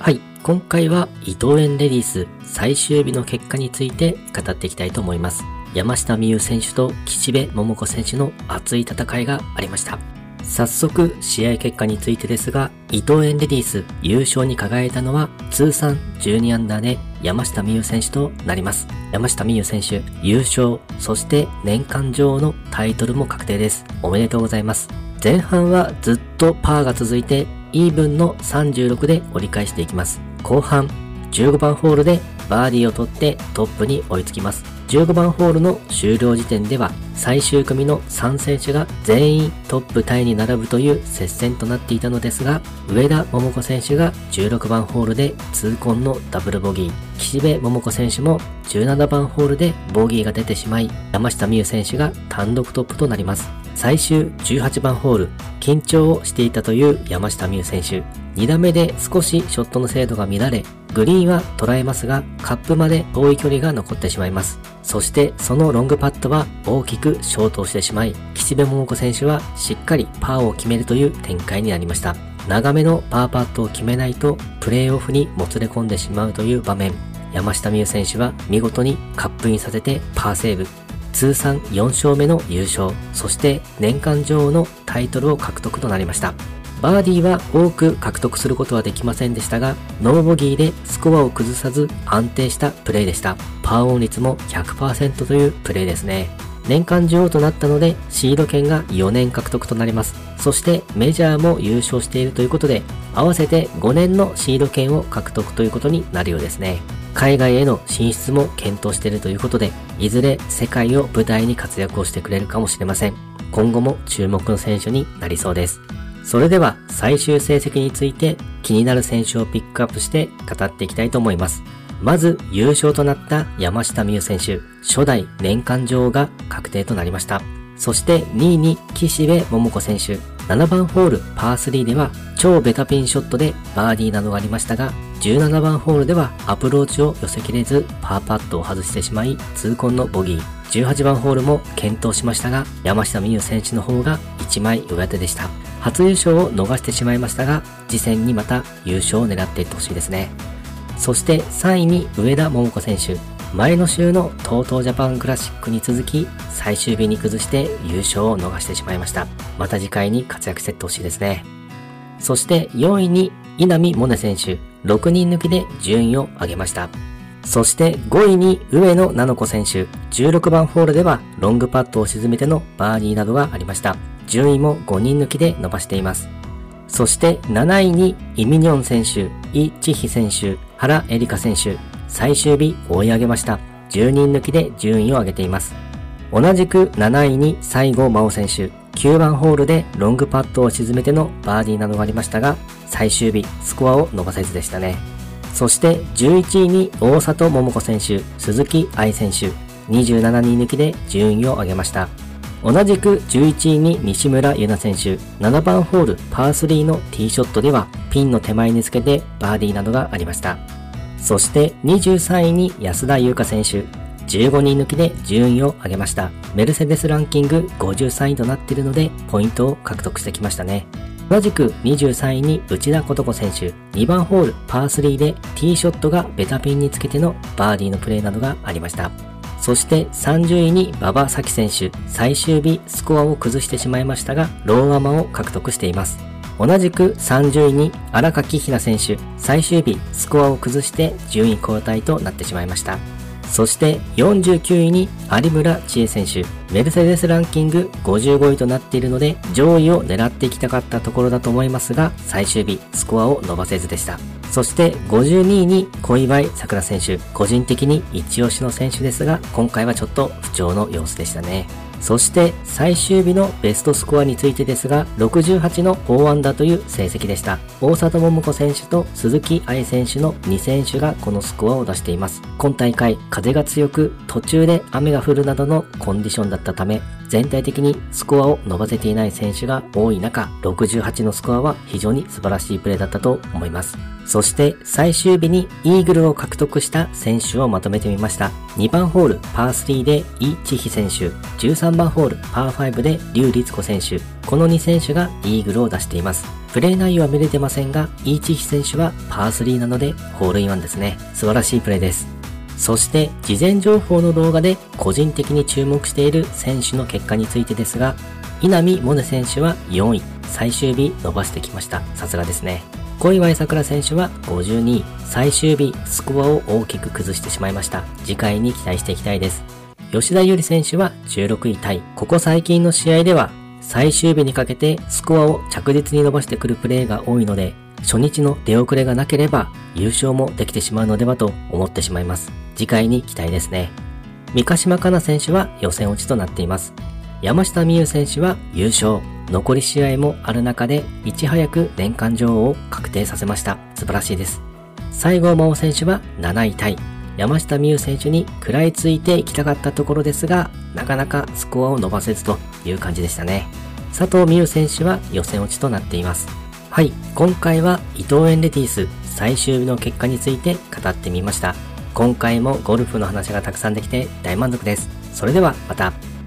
はい、今回は伊藤園レディース最終日の結果について語っていきたいと思います。山下美夢選手と岸辺桃子選手の熱い戦いがありました。早速、試合結果についてですが、伊藤園レディース優勝に輝いたのは通算12アンダーで山下美夢選手となります。山下美夢選手優勝、そして年間女王のタイトルも確定です。おめでとうございます。前半はずっとパーが続いて、イーブンの36で折り返していきます。後半、15番ホールでバーディーを取ってトップに追いつきます。15番ホールの終了時点では最終組の3選手が全員トップタイに並ぶという接戦となっていたのですが、上田桃子選手が16番ホールで痛恨のダブルボギー、岸辺桃子選手も17番ホールでボギーが出てしまい、山下美夢選手が単独トップとなります。最終18番ホール、緊張をしていたという山下美夢選手。2打目で少しショットの精度が乱れ、グリーンは捉えますが、カップまで遠い距離が残ってしまいます。そしてそのロングパットは大きくショートをしてしまい、岸辺桃子選手はしっかりパーを決めるという展開になりました。長めのパーパットを決めないとプレーオフにもつれ込んでしまうという場面。山下美夢選手は見事にカップインさせてパーセーブ。通算4勝目の優勝、そして年間女王のタイトルを獲得となりました。バーディーは多く獲得することはできませんでしたが、ノーボギーでスコアを崩さず安定したプレーでした。パーオン率も100%というプレーですね。年間女王となったので、シード権が4年獲得となります。そしてメジャーも優勝しているということで、合わせて5年のシード権を獲得ということになるようですね。海外への進出も検討しているということで、いずれ世界を舞台に活躍をしてくれるかもしれません。今後も注目の選手になりそうです。それでは最終成績について気になる選手をピックアップして語っていきたいと思います。まず優勝となった山下美夢選手、初代年間女王が確定となりました。そして2位に岸辺桃子選手、7番ホールパー3では超ベタピンショットでバーディーなどがありましたが、17番ホールではアプローチを寄せきれずパーパットを外してしまい痛恨のボギー。18番ホールも検討しましたが、山下美夢選手の方が1枚上手でした。初優勝を逃してしまいましたが、次戦にまた優勝を狙っていってほしいですね。そして3位に上田桃子選手。前の週の TOTO ジャパンクラシックに続き、最終日に崩して優勝を逃してしまいました。また次回に活躍してってほしいですね。そして4位に稲見萌寧選手。6人抜きで順位を上げました。そして5位に上野菜々子選手。16番ホールではロングパットを沈めてのバーディーなどがありました。順位も5人抜きで伸ばしています。そして7位にイミニョン選手、イ・チヒ選手、原エリカ選手、最終日追い上げました。10人抜きで順位を上げています。同じく7位に西郷真央選手、9番ホールでロングパットを沈めてのバーディーなどがありましたが、最終日スコアを伸ばせずでしたね。そして11位に大里桃子選手、鈴木愛選手、27人抜きで順位を上げました。同じく11位に西村優奈選手、7番ホールパー3のティーショットではピンの手前につけてバーディーなどがありました。そして23位に安田優香選手、15人抜きで順位を上げました。メルセデスランキング53位となっているのでポイントを獲得してきましたね。同じく23位に内田琴子選手、2番ホールパー3でティーショットがベタピンにつけてのバーディーのプレーなどがありました。そして30位に馬場咲希選手、最終日スコアを崩してしまいましたが、ローアマを獲得しています。同じく30位に荒垣ひな選手、最終日スコアを崩して順位交代となってしまいました。そして49位に有村千恵選手、メルセデスランキング55位となっているので上位を狙っていきたかったところだと思いますが、最終日スコアを伸ばせずでした。そして52位に小祝さくら選手、個人的に一押しの選手ですが、今回はちょっと不調の様子でしたね。そして最終日のベストスコアについてですが、68の4アンダーという成績でした。大里桃子選手と鈴木愛選手の2選手がこのスコアを出しています。今大会、風が強く途中で雨が降るなどのコンディションだったため、全体的にスコアを伸ばせていない選手が多い中、68のスコアは非常に素晴らしいプレーだったと思います。そして最終日にイーグルを獲得した選手をまとめてみました。2番ホールパー3でイ・チヒ選手、13番ホールパー5でリュウ・リツコ選手、この2選手がイーグルを出しています。プレー内容は見れてませんが、イ・チヒ選手はパー3なのでホールインワンですね。素晴らしいプレーです。そして事前情報の動画で個人的に注目している選手の結果についてですが、稲見萌寧選手は4位、最終日伸ばしてきました。さすがですね。小祝さくら選手は52位、最終日スコアを大きく崩してしまいました。次回に期待していきたいです。吉田優里選手は16位タイ。ここ最近の試合では最終日にかけてスコアを着実に伸ばしてくるプレーが多いので、初日の出遅れがなければ優勝もできてしまうのではと思ってしまいます。次回に期待ですね。三ヶ島かな選手は予選落ちとなっています。山下美優選手は優勝。残り試合もある中で、いち早く年間女王を確定させました。素晴らしいです。西郷真央選手は7位タイ。山下美優選手に食らいついていきたかったところですが、なかなかスコアを伸ばせずという感じでしたね。佐藤美優選手は予選落ちとなっています。はい、今回は伊藤園レディース最終日の結果について語ってみました。今回もゴルフの話がたくさんできて大満足です。それではまた。